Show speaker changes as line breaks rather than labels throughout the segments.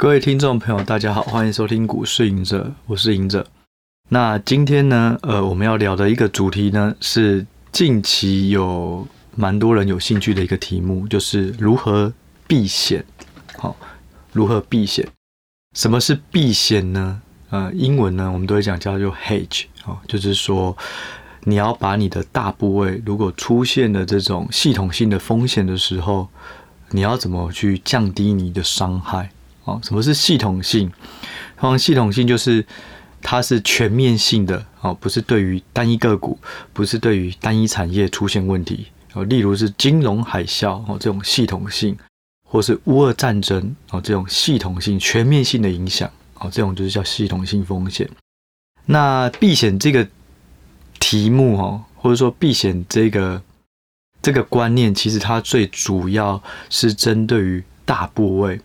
各位听众朋友，大家好，欢迎收听股市赢者，我是赢者。那今天呢，呃，我们要聊的一个主题呢，是近期有蛮多人有兴趣的一个题目，就是如何避险。好，如何避险？什么是避险呢？呃，英文呢，我们都会讲叫做 hedge，哦，就是说你要把你的大部位，如果出现了这种系统性的风险的时候，你要怎么去降低你的伤害？什么是系统性？通系统性就是它是全面性的哦，不是对于单一个股，不是对于单一产业出现问题哦。例如是金融海啸哦，这种系统性，或是乌俄战争哦，这种系统性、全面性的影响哦，这种就是叫系统性风险。那避险这个题目哦，或者说避险这个这个观念，其实它最主要是针对于大部位。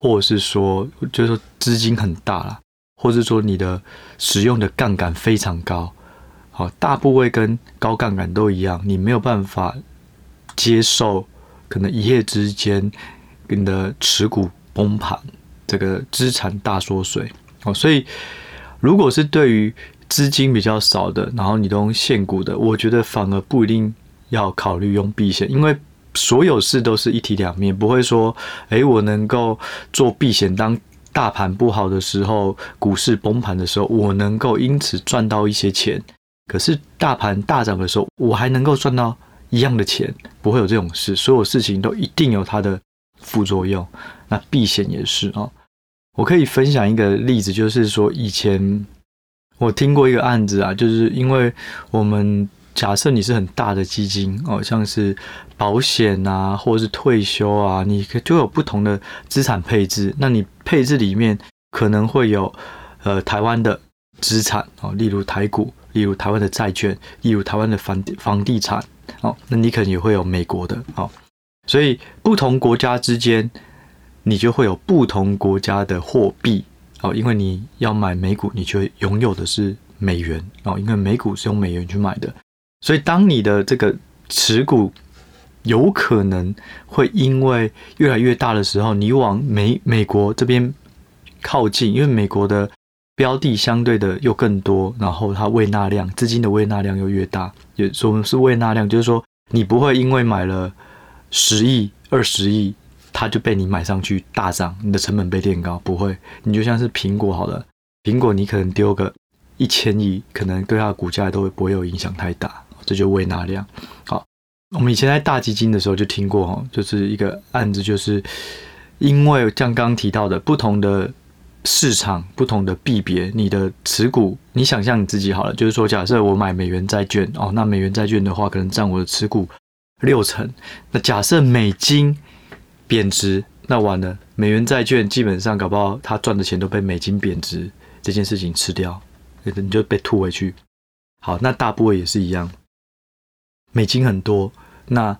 或者是说，就是说资金很大了，或是说你的使用的杠杆非常高，好，大部位跟高杠杆都一样，你没有办法接受可能一夜之间你的持股崩盘，这个资产大缩水，哦，所以如果是对于资金比较少的，然后你都用现股的，我觉得反而不一定要考虑用避险，因为。所有事都是一体两面，不会说，诶，我能够做避险，当大盘不好的时候，股市崩盘的时候，我能够因此赚到一些钱。可是大盘大涨的时候，我还能够赚到一样的钱，不会有这种事。所有事情都一定有它的副作用。那避险也是啊。我可以分享一个例子，就是说以前我听过一个案子啊，就是因为我们。假设你是很大的基金哦，像是保险啊，或者是退休啊，你就有不同的资产配置。那你配置里面可能会有呃台湾的资产哦，例如台股，例如台湾的债券，例如台湾的房房地产哦。那你可能也会有美国的哦。所以不同国家之间，你就会有不同国家的货币哦。因为你要买美股，你就拥有的是美元哦，因为美股是用美元去买的。所以，当你的这个持股有可能会因为越来越大的时候，你往美美国这边靠近，因为美国的标的相对的又更多，然后它未纳量资金的未纳量又越大，也说是未纳量，就是说你不会因为买了十亿、二十亿，它就被你买上去大涨，你的成本被垫高，不会。你就像是苹果好了，苹果你可能丢个一千亿，可能对它的股价都会不会有影响太大。这就胃纳量。好，我们以前在大基金的时候就听过哈，就是一个案子，就是因为像刚刚提到的不同的市场、不同的币别，你的持股，你想象你自己好了，就是说，假设我买美元债券哦，那美元债券的话，可能占我的持股六成。那假设美金贬值，那完了，美元债券基本上搞不好，他赚的钱都被美金贬值这件事情吃掉，你就被吐回去。好，那大部位也是一样。美金很多，那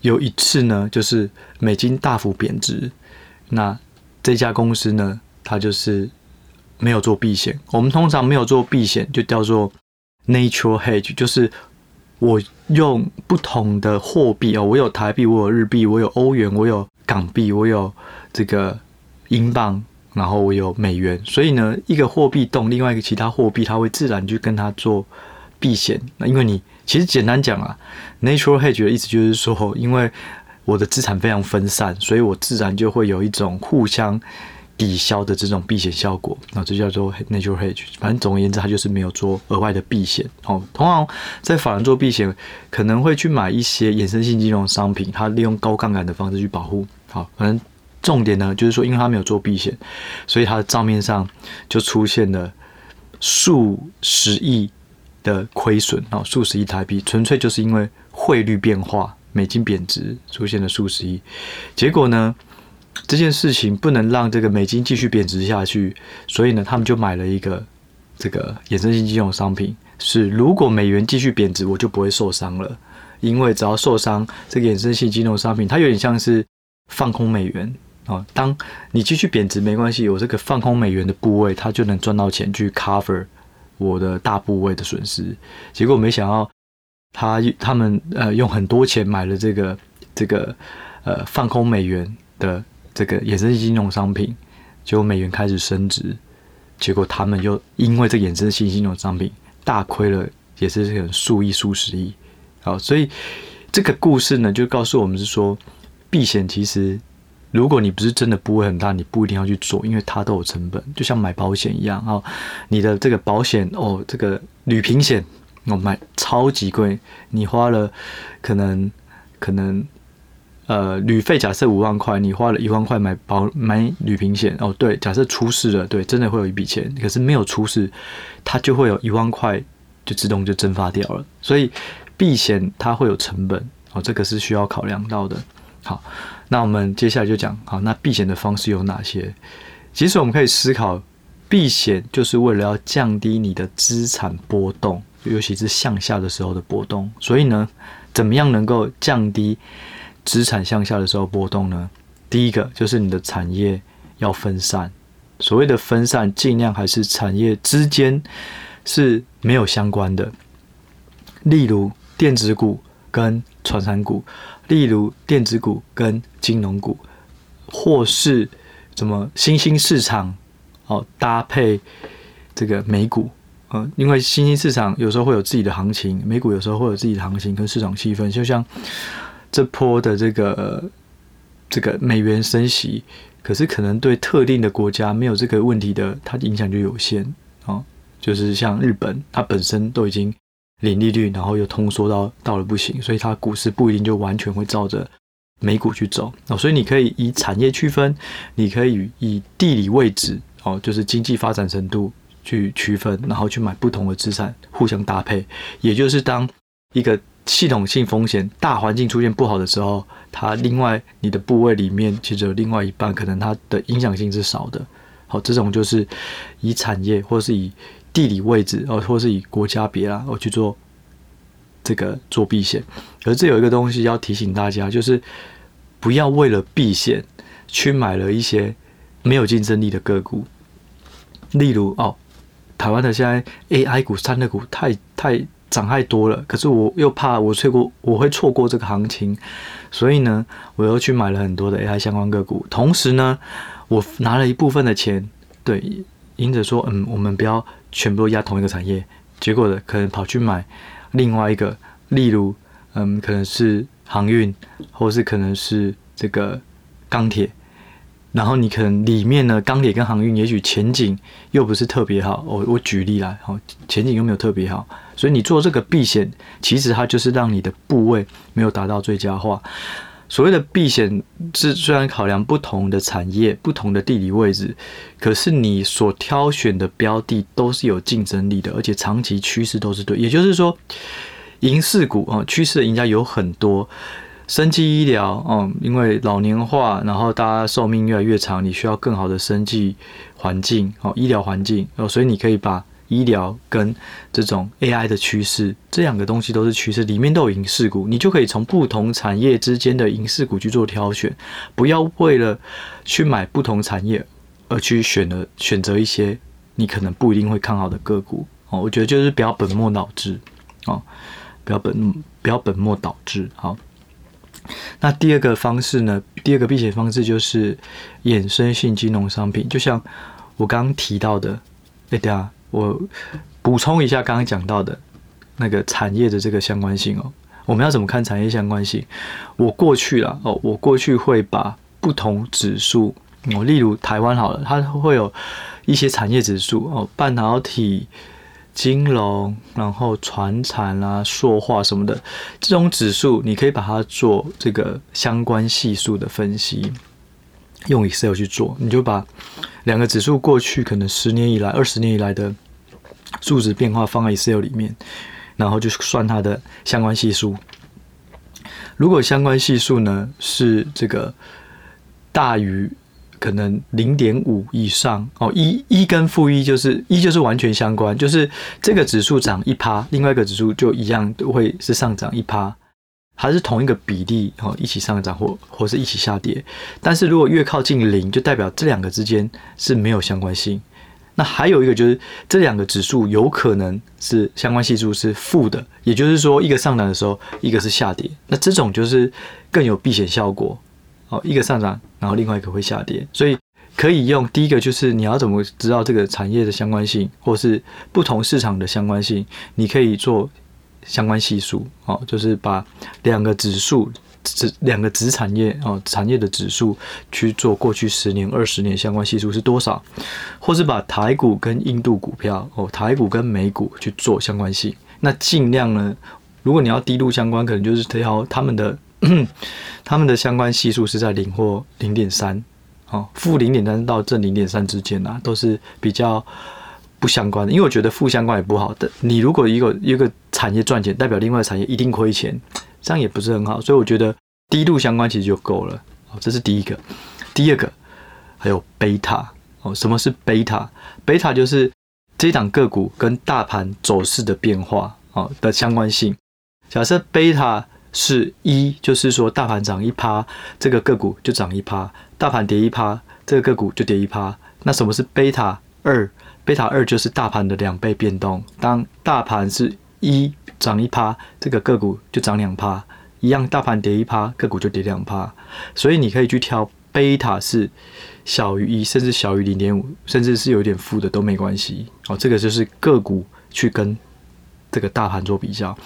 有一次呢，就是美金大幅贬值，那这家公司呢，它就是没有做避险。我们通常没有做避险，就叫做 natural hedge，就是我用不同的货币哦，我有台币，我有日币，我有欧元，我有港币，我有这个英镑，然后我有美元，所以呢，一个货币动，另外一个其他货币，它会自然去跟它做避险。那因为你。其实简单讲啊，natural hedge 的意思就是说，因为我的资产非常分散，所以我自然就会有一种互相抵消的这种避险效果。那这叫做 natural hedge。反正总而言之，它就是没有做额外的避险。哦，通常在法人做避险，可能会去买一些衍生性金融商品，它利用高杠杆的方式去保护。好，反正重点呢，就是说，因为它没有做避险，所以它的账面上就出现了数十亿。的亏损啊，数十亿台币，纯粹就是因为汇率变化，美金贬值出现了数十亿。结果呢，这件事情不能让这个美金继续贬值下去，所以呢，他们就买了一个这个衍生性金融商品，是如果美元继续贬值，我就不会受伤了，因为只要受伤，这个衍生性金融商品它有点像是放空美元啊，当你继续贬值没关系，我这个放空美元的部位，它就能赚到钱去 cover。我的大部位的损失，结果没想到他他们呃用很多钱买了这个这个呃放空美元的这个衍生性金融商品，结果美元开始升值，结果他们又因为这衍生性金融商品大亏了，也是很数亿、数十亿。好，所以这个故事呢，就告诉我们是说，避险其实，如果你不是真的部位很大，你不一定要去做，因为它都有成本，就像买保险一样。哦，你的这个保险哦，这个旅平险，我买超级贵，你花了可能可能呃旅费假设五万块，你花了一万块买保买旅平险哦，对，假设出事了，对，真的会有一笔钱，可是没有出事，它就会有一万块就自动就蒸发掉了，所以。避险它会有成本哦，这个是需要考量到的。好，那我们接下来就讲好，那避险的方式有哪些？其实我们可以思考，避险就是为了要降低你的资产波动，尤其是向下的时候的波动。所以呢，怎么样能够降低资产向下的时候波动呢？第一个就是你的产业要分散。所谓的分散，尽量还是产业之间是没有相关的，例如。电子股跟传产股，例如电子股跟金融股，或是什么新兴市场哦，搭配这个美股，嗯，因为新兴市场有时候会有自己的行情，美股有时候会有自己的行情跟市场气氛，就像这波的这个这个美元升息，可是可能对特定的国家没有这个问题的，它的影响就有限哦，就是像日本，它本身都已经。零利率，然后又通缩到到了不行，所以它股市不一定就完全会照着美股去走哦。所以你可以以产业区分，你可以以地理位置哦，就是经济发展程度去区分，然后去买不同的资产互相搭配。也就是当一个系统性风险大环境出现不好的时候，它另外你的部位里面其实有另外一半可能它的影响性是少的。好，这种就是以产业或是以。地理位置哦，或是以国家别啦，我去做这个做避险。可是这有一个东西要提醒大家，就是不要为了避险去买了一些没有竞争力的个股。例如哦，台湾的现在 AI 股、三的股太太涨太多了，可是我又怕我错过，我会错过这个行情，所以呢，我又去买了很多的 AI 相关个股。同时呢，我拿了一部分的钱，对，因着说，嗯，我们不要。全部压同一个产业，结果的可能跑去买另外一个，例如，嗯，可能是航运，或是可能是这个钢铁，然后你可能里面呢，钢铁跟航运也许前景又不是特别好。我我举例来，好，前景又没有特别好，所以你做这个避险，其实它就是让你的部位没有达到最佳化。所谓的避险是虽然考量不同的产业、不同的地理位置，可是你所挑选的标的都是有竞争力的，而且长期趋势都是对。也就是说，银饰股啊，趋势的赢家有很多，生技医疗，嗯，因为老年化，然后大家寿命越来越长，你需要更好的生计环境哦，医疗环境哦，所以你可以把。医疗跟这种 AI 的趋势，这两个东西都是趋势，里面都有影视股，你就可以从不同产业之间的影视股去做挑选，不要为了去买不同产业而去选了选择一些你可能不一定会看好的个股哦。我觉得就是不要本末倒置哦，不要本不要本末倒置。好，那第二个方式呢？第二个避险方式就是衍生性金融商品，就像我刚刚提到的，哎，对啊。我补充一下刚刚讲到的那个产业的这个相关性哦，我们要怎么看产业相关性？我过去了哦，我过去会把不同指数，我例如台湾好了，它会有一些产业指数哦，半导体、金融，然后传产啊、塑化什么的这种指数，你可以把它做这个相关系数的分析。用 Excel 去做，你就把两个指数过去可能十年以来、二十年以来的数值变化放在 Excel 里面，然后就算它的相关系数。如果相关系数呢是这个大于可能零点五以上哦，一一跟负一就是一就是完全相关，就是这个指数涨一趴，另外一个指数就一样都会是上涨一趴。还是同一个比例哦，一起上涨或或是一起下跌。但是如果越靠近零，就代表这两个之间是没有相关性。那还有一个就是这两个指数有可能是相关系数是负的，也就是说一个上涨的时候，一个是下跌。那这种就是更有避险效果哦，一个上涨，然后另外一个会下跌。所以可以用第一个就是你要怎么知道这个产业的相关性，或是不同市场的相关性，你可以做相关系数哦，就是把两个指数。指两个子产业哦，产业的指数去做过去十年、二十年相关系数是多少，或是把台股跟印度股票哦，台股跟美股去做相关性。那尽量呢，如果你要低度相关，可能就是挑他们的 他们的相关系数是在零或零点三哦，负零点三到正零点三之间啊，都是比较不相关的。因为我觉得负相关也不好的。你如果一个一个产业赚钱，代表另外产业一定亏钱。这样也不是很好，所以我觉得低度相关其实就够了。好，这是第一个。第二个还有贝塔哦，什么是贝塔？贝塔就是这档个股跟大盘走势的变化哦的相关性。假设贝塔是一，就是说大盘涨一趴，这个个股就涨一趴；大盘跌一趴，这个个股就跌一趴。那什么是贝塔二？贝塔二就是大盘的两倍变动。当大盘是一。涨一趴，这个个股就涨两趴，一样大盘跌一趴，个股就跌两趴，所以你可以去挑贝塔是小于一，甚至小于零点五，甚至是有点负的都没关系。哦，这个就是个股去跟这个大盘做比较。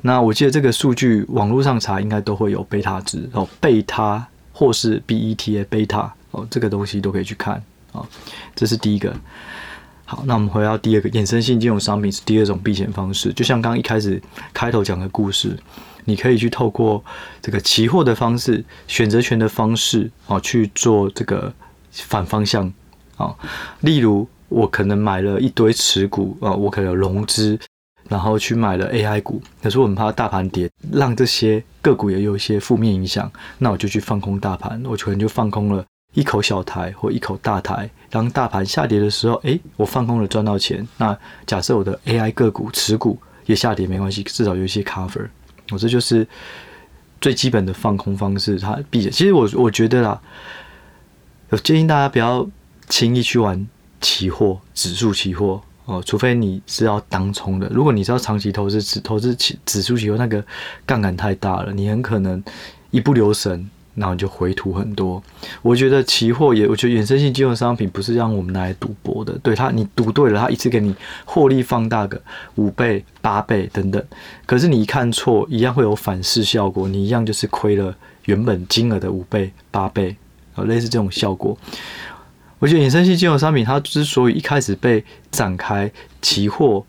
那我记得这个数据网络上查应该都会有贝塔值哦，贝塔或是 BETA 贝塔哦，这个东西都可以去看哦，这是第一个。好，那我们回到第二个衍生性金融商品是第二种避险方式，就像刚一开始开头讲的故事，你可以去透过这个期货的方式、选择权的方式啊去做这个反方向啊。例如，我可能买了一堆持股啊，我可能有融资，然后去买了 AI 股，可是我很怕大盘跌，让这些个股也有一些负面影响，那我就去放空大盘，我可能就放空了。一口小台或一口大台，当大盘下跌的时候，诶，我放空了赚到钱。那假设我的 AI 个股持股也下跌没关系，至少有一些 cover。我这就是最基本的放空方式，它避险。其实我我觉得啦，我建议大家不要轻易去玩期货、指数期货哦，除非你是要当冲的。如果你是要长期投资，指投资指指数期货，那个杠杆太大了，你很可能一不留神。然后就回吐很多。我觉得期货也，我觉得衍生性金融商品不是让我们拿来赌博的。对它，你赌对了，它一次给你获利放大个五倍、八倍等等。可是你一看错，一样会有反噬效果，你一样就是亏了原本金额的五倍、八倍，啊，类似这种效果。我觉得衍生性金融商品它之所以一开始被展开，期货。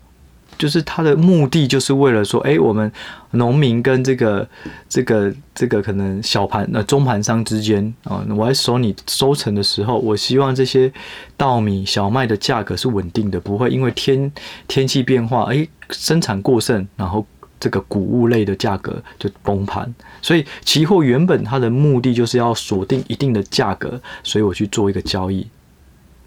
就是它的目的，就是为了说，哎，我们农民跟这个、这个、这个可能小盘、呃中盘商之间啊，我来收你收成的时候，我希望这些稻米、小麦的价格是稳定的，不会因为天天气变化，哎，生产过剩，然后这个谷物类的价格就崩盘。所以期货原本它的目的就是要锁定一定的价格，所以我去做一个交易。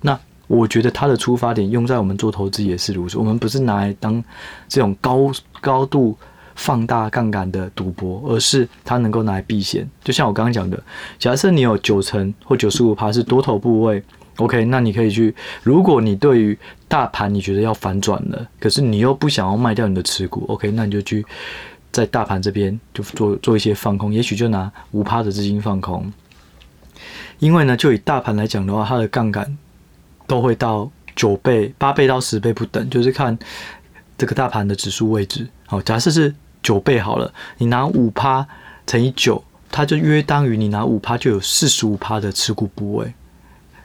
那。我觉得它的出发点用在我们做投资也是如此，我们不是拿来当这种高高度放大杠杆的赌博，而是它能够拿来避险。就像我刚刚讲的，假设你有九成或九十五趴是多头部位，OK，那你可以去。如果你对于大盘你觉得要反转了，可是你又不想要卖掉你的持股，OK，那你就去在大盘这边就做做一些放空，也许就拿五趴的资金放空。因为呢，就以大盘来讲的话，它的杠杆。都会到九倍、八倍到十倍不等，就是看这个大盘的指数位置。好，假设是九倍好了，你拿五趴乘以九，它就约当于你拿五趴就有四十五趴的持股部位。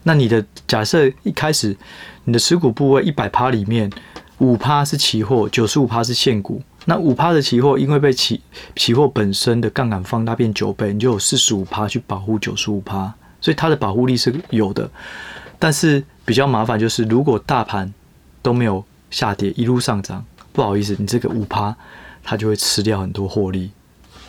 那你的假设一开始你的持股部位一百趴里面，五趴是期货，九十五趴是现股。那五趴的期货因为被期期货本身的杠杆放大变九倍，你就有四十五趴去保护九十五趴，所以它的保护力是有的。但是比较麻烦就是，如果大盘都没有下跌，一路上涨，不好意思，你这个五趴它就会吃掉很多获利，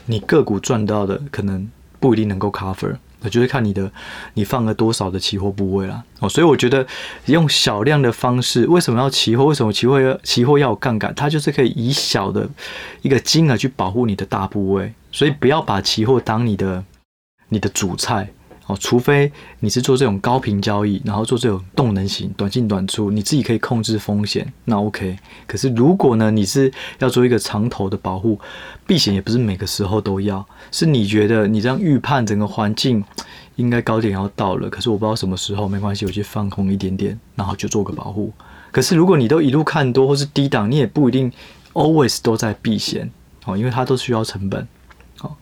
你个股赚到的可能不一定能够 cover，那就是看你的你放了多少的期货部位啦。哦。所以我觉得用小量的方式，为什么要期货？为什么期货要期货要有杠杆？它就是可以以小的一个金额去保护你的大部位，所以不要把期货当你的你的主菜。哦，除非你是做这种高频交易，然后做这种动能型、短进短出，你自己可以控制风险，那 OK。可是如果呢，你是要做一个长头的保护，避险也不是每个时候都要，是你觉得你这样预判整个环境应该高点要到了，可是我不知道什么时候，没关系，我去放空一点点，然后就做个保护。可是如果你都一路看多或是低档，你也不一定 always 都在避险哦，因为它都需要成本。好，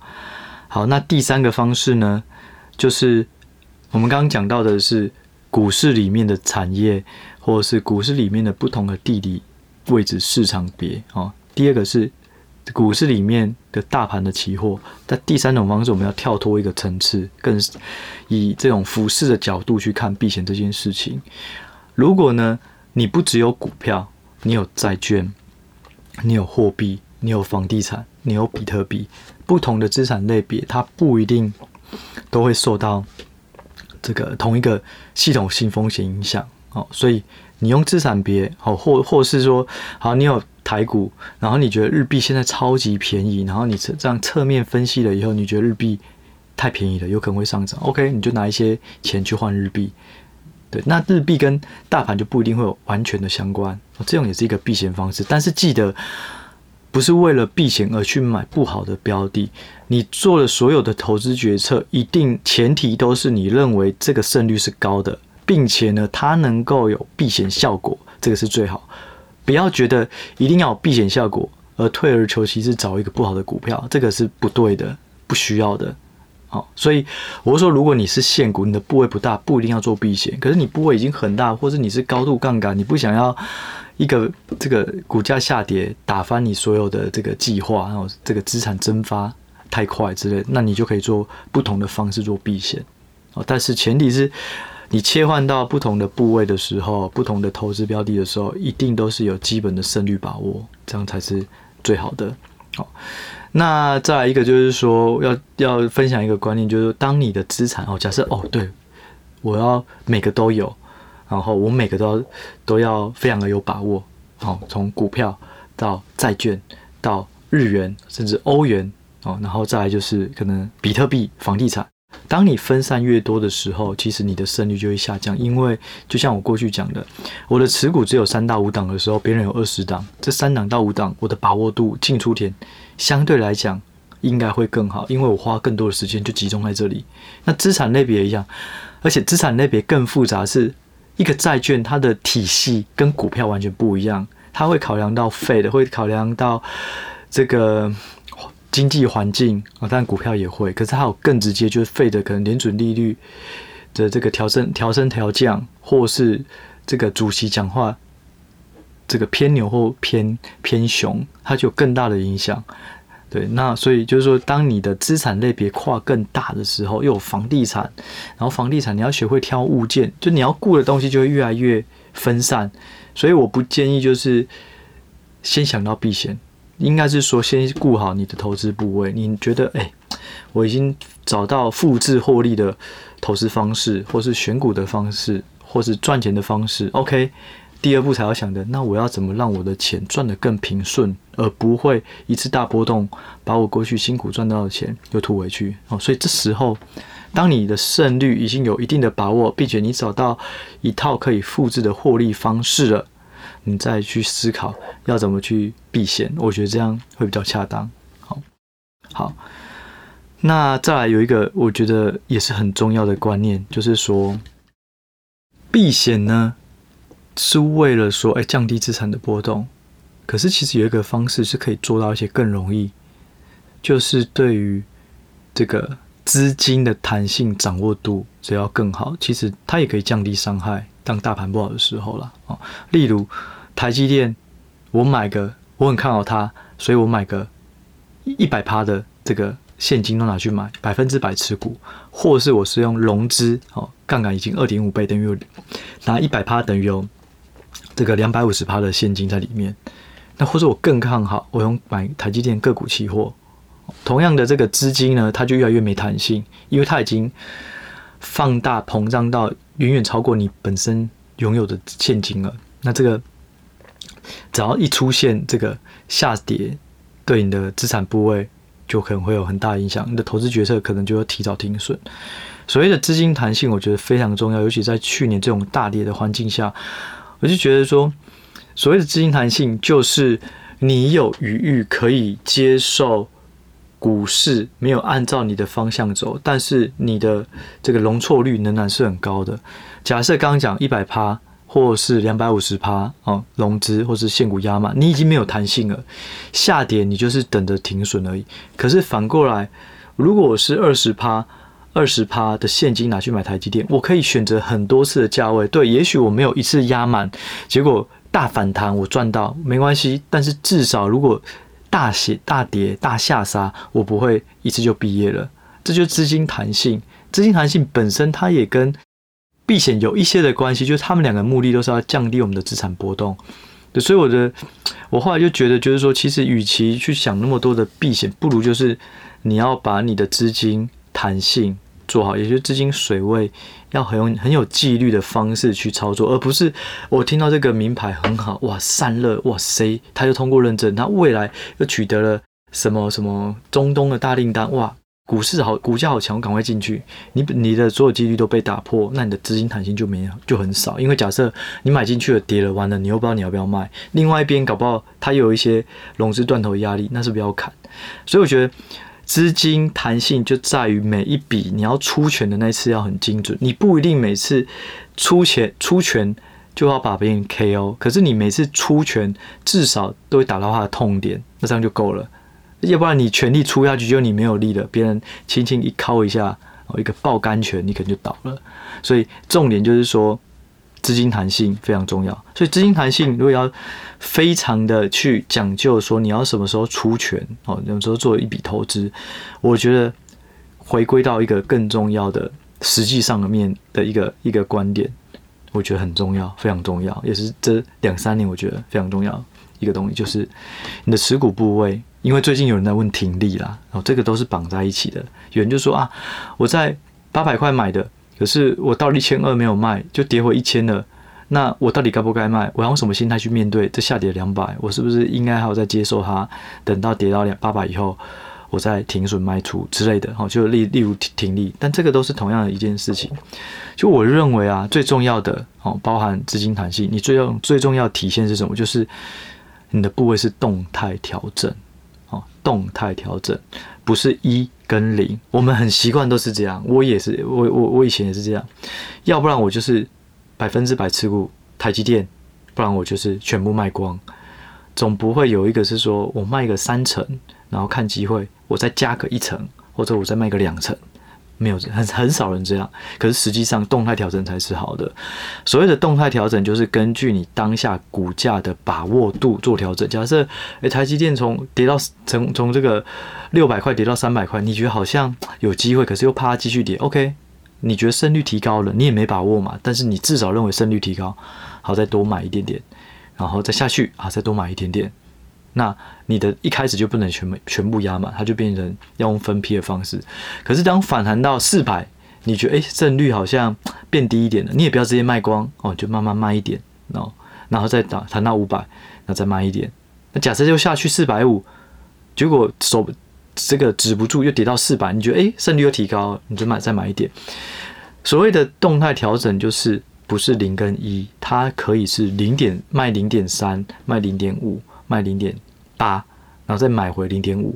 好，那第三个方式呢？就是我们刚刚讲到的是股市里面的产业，或者是股市里面的不同的地理位置、市场别哦。第二个是股市里面的大盘的期货。但第三种方式，我们要跳脱一个层次，更以这种俯视的角度去看避险这件事情。如果呢，你不只有股票，你有债券，你有货币，你有房地产，你有比特币，不同的资产类别，它不一定。都会受到这个同一个系统性风险影响。哦，所以你用资产别哦，或或是说，好，你有台股，然后你觉得日币现在超级便宜，然后你这样侧面分析了以后，你觉得日币太便宜了，有可能会上涨，OK，你就拿一些钱去换日币，对，那日币跟大盘就不一定会有完全的相关，这种也是一个避险方式，但是记得。不是为了避险而去买不好的标的，你做的所有的投资决策，一定前提都是你认为这个胜率是高的，并且呢，它能够有避险效果，这个是最好。不要觉得一定要有避险效果而退而求其次找一个不好的股票，这个是不对的，不需要的。好，所以我说，如果你是现股，你的部位不大，不一定要做避险。可是你部位已经很大，或者你是高度杠杆，你不想要。一个这个股价下跌打翻你所有的这个计划，然后这个资产蒸发太快之类，那你就可以做不同的方式做避险哦。但是前提是你切换到不同的部位的时候，不同的投资标的的时候，一定都是有基本的胜率把握，这样才是最好的。好，那再来一个就是说要要分享一个观念，就是当你的资产哦，假设哦，对，我要每个都有。然后我每个都要都要非常的有把握，好，从股票到债券到日元甚至欧元哦，然后再来就是可能比特币、房地产。当你分散越多的时候，其实你的胜率就会下降，因为就像我过去讲的，我的持股只有三到五档的时候，别人有二十档，这三档到五档，我的把握度进出点相对来讲应该会更好，因为我花更多的时间就集中在这里。那资产类别一样，而且资产类别更复杂是。一个债券，它的体系跟股票完全不一样，它会考量到费的，会考量到这个经济环境啊，当然股票也会，可是它有更直接，就是费的可能联准利率的这个调升、调升、调降，或是这个主席讲话这个偏牛或偏偏熊，它就有更大的影响。对，那所以就是说，当你的资产类别跨更大的时候，又有房地产，然后房地产你要学会挑物件，就你要顾的东西就会越来越分散。所以我不建议就是先想到避险，应该是说先顾好你的投资部位。你觉得，哎，我已经找到复制获利的投资方式，或是选股的方式，或是赚钱的方式，OK。第二步才要想的，那我要怎么让我的钱赚得更平顺，而不会一次大波动，把我过去辛苦赚到的钱又吐回去哦。所以这时候，当你的胜率已经有一定的把握，并且你找到一套可以复制的获利方式了，你再去思考要怎么去避险，我觉得这样会比较恰当。好，好，那再来有一个我觉得也是很重要的观念，就是说避险呢。是为了说，哎，降低资产的波动。可是其实有一个方式是可以做到一些更容易，就是对于这个资金的弹性掌握度只要更好，其实它也可以降低伤害。当大盘不好的时候了啊，例如台积电，我买个我很看好它，所以我买个一百趴的这个现金都拿去买，百分之百持股，或是我是用融资，哦，杠杆已经二点五倍，等于拿一百趴等于有。这个两百五十趴的现金在里面，那或者我更看好，我用买台积电个股期货，同样的这个资金呢，它就越来越没弹性，因为它已经放大膨胀到远远超过你本身拥有的现金了。那这个只要一出现这个下跌，对你的资产部位就可能会有很大影响，你的投资决策可能就会提早停损。所谓的资金弹性，我觉得非常重要，尤其在去年这种大跌的环境下，我就觉得说，所谓的资金弹性，就是你有余裕可以接受股市没有按照你的方向走，但是你的这个容错率仍然是很高的。假设刚刚讲一百趴，或是两百五十趴哦，融资或是现股压满，你已经没有弹性了，下跌你就是等着停损而已。可是反过来，如果是二十趴。二十趴的现金拿去买台积电，我可以选择很多次的价位。对，也许我没有一次压满，结果大反弹我赚到没关系。但是至少如果大血大跌大下杀，我不会一次就毕业了。这就是资金弹性。资金弹性本身它也跟避险有一些的关系，就是他们两个目的都是要降低我们的资产波动。对，所以我的我后来就觉得，就是说，其实与其去想那么多的避险，不如就是你要把你的资金弹性。做好，也就是资金水位要很有很有纪律的方式去操作，而不是我听到这个名牌很好，哇，散热，哇塞，他就通过认证，他未来又取得了什么什么中东的大订单，哇，股市好，股价好强，我赶快进去，你你的所有纪律都被打破，那你的资金弹性就没有就很少，因为假设你买进去了跌了完了，你又不知道你要不要卖，另外一边搞不好它有一些融资断头压力，那是不是要砍？所以我觉得。资金弹性就在于每一笔你要出拳的那次要很精准，你不一定每次出钱出拳就要把别人 KO，可是你每次出拳至少都会打到他的痛点，那这样就够了。要不然你全力出下去，就你没有力了，别人轻轻一敲一下，哦，一个爆肝拳，你可能就倒了。所以重点就是说。资金弹性非常重要，所以资金弹性如果要非常的去讲究，说你要什么时候出拳哦，有时候做一笔投资，我觉得回归到一个更重要的实际上的面的一个一个观点，我觉得很重要，非常重要，也是这两三年我觉得非常重要一个东西，就是你的持股部位，因为最近有人在问停利啦，哦，这个都是绑在一起的，有人就说啊，我在八百块买的。可是我到一千二没有卖，就跌回一千了。那我到底该不该卖？我要用什么心态去面对这下跌两百？我是不是应该还要再接受它？等到跌到两八百以后，我再停损卖出之类的？哈，就例例如停利。但这个都是同样的一件事情。就我认为啊，最重要的哦，包含资金弹性，你最重最重要体现是什么？就是你的部位是动态调整。哦，动态调整不是一。跟零，我们很习惯都是这样，我也是，我我我以前也是这样，要不然我就是百分之百持股台积电，不然我就是全部卖光，总不会有一个是说我卖个三成，然后看机会我再加个一成，或者我再卖个两成。没有很很少人这样，可是实际上动态调整才是好的。所谓的动态调整，就是根据你当下股价的把握度做调整。假设诶，台积电从跌到从从这个六百块跌到三百块，你觉得好像有机会，可是又怕它继续跌。OK，你觉得胜率提高了，你也没把握嘛，但是你至少认为胜率提高，好，再多买一点点，然后再下去啊，再多买一点点。那你的一开始就不能全全部压满，它就变成要用分批的方式。可是当反弹到四百，你觉得诶胜率好像变低一点了，你也不要直接卖光哦，就慢慢卖一点，然后然后再打弹到五百，那再卖一点。那假设就下去四百五，结果手这个止不住又跌到四百，你觉得诶胜率又提高，你就买再买一点。所谓的动态调整就是不是零跟一，它可以是零点卖零点三，卖零点五，卖零点。八，然后再买回零点五，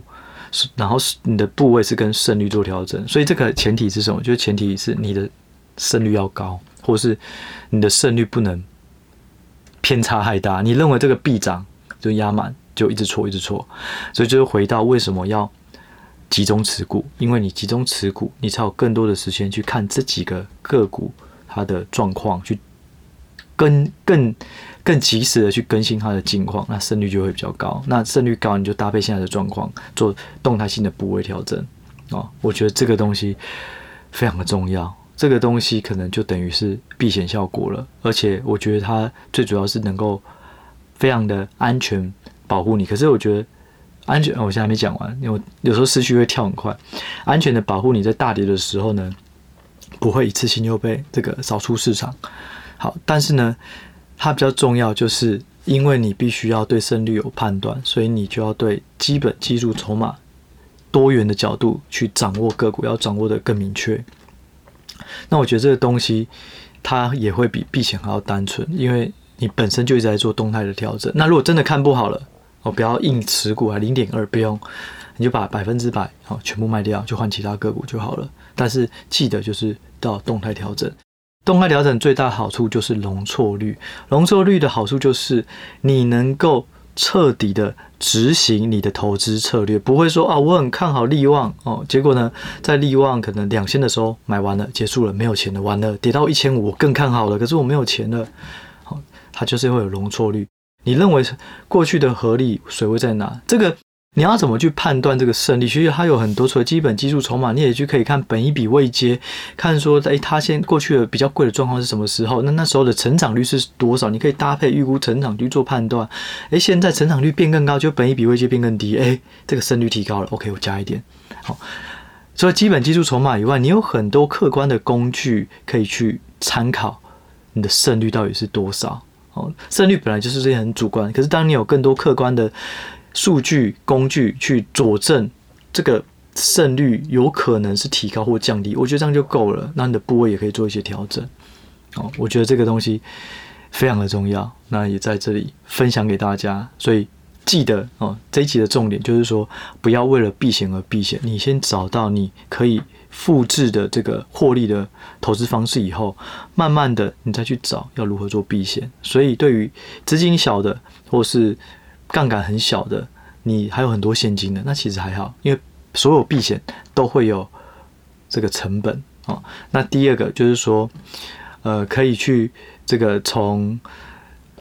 然后你的部位是跟胜率做调整，所以这个前提是什么？就是前提是你的胜率要高，或是你的胜率不能偏差太大。你认为这个必涨就压满，就一直错一直错。所以就是回到为什么要集中持股？因为你集中持股，你才有更多的时间去看这几个个股它的状况，去跟更。更及时的去更新它的近况，那胜率就会比较高。那胜率高，你就搭配现在的状况做动态性的部位调整哦。我觉得这个东西非常的重要，这个东西可能就等于是避险效果了。而且我觉得它最主要是能够非常的安全保护你。可是我觉得安全，我现在还没讲完，因为有时候思绪会跳很快。安全的保护你在大跌的时候呢，不会一次性就被这个扫出市场。好，但是呢。它比较重要，就是因为你必须要对胜率有判断，所以你就要对基本技术筹码多元的角度去掌握个股，要掌握得更明确。那我觉得这个东西它也会比避险还要单纯，因为你本身就一直在做动态的调整。那如果真的看不好了，哦，不要硬持股啊，零点二不用，你就把百分之百哦全部卖掉，就换其他个股就好了。但是记得就是到动态调整，动态调整最大好处就是容错率，容错率的好处就是你能够彻底的执行你的投资策略，不会说啊我很看好利旺哦，结果呢在利旺可能两千的时候买完了结束了没有钱了，完了跌到一千五我更看好了，可是我没有钱了，好，它就是会有容错率。你认为过去的合力水位在哪？这个你要怎么去判断这个胜率？其实它有很多，除了基本技术筹码，你也去可以看本一笔未接，看说诶，它先过去的比较贵的状况是什么时候？那那时候的成长率是多少？你可以搭配预估成长率做判断。诶，现在成长率变更高，就本一笔未接变更低，诶，这个胜率提高了。OK，我加一点。好，除了基本技术筹码以外，你有很多客观的工具可以去参考，你的胜率到底是多少？哦，胜率本来就是这些很主观，可是当你有更多客观的数据工具去佐证这个胜率有可能是提高或降低，我觉得这样就够了。那你的部位也可以做一些调整。哦，我觉得这个东西非常的重要，那也在这里分享给大家。所以记得哦，这一集的重点就是说，不要为了避险而避险，你先找到你可以。复制的这个获利的投资方式以后，慢慢的你再去找要如何做避险。所以对于资金小的或是杠杆很小的，你还有很多现金的，那其实还好，因为所有避险都会有这个成本哦。那第二个就是说，呃，可以去这个从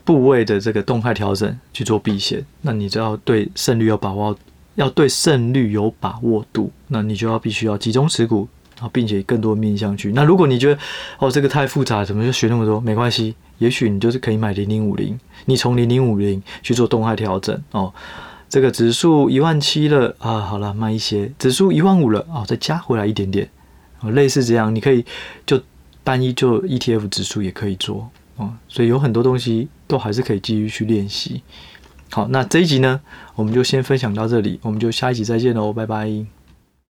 部位的这个动态调整去做避险，那你就要对胜率有把握。要对胜率有把握度，那你就要必须要集中持股，并且更多面向去。那如果你觉得哦这个太复杂，怎么就学那么多？没关系，也许你就是可以买零零五零，你从零零五零去做动态调整哦。这个指数一万七了啊，好了卖一些，指数一万五了哦，再加回来一点点，哦，类似这样，你可以就单一做 ETF 指数也可以做哦。所以有很多东西都还是可以继续去练习。好，那这一集呢，我们就先分享到这里，我们就下一集再见喽，拜拜。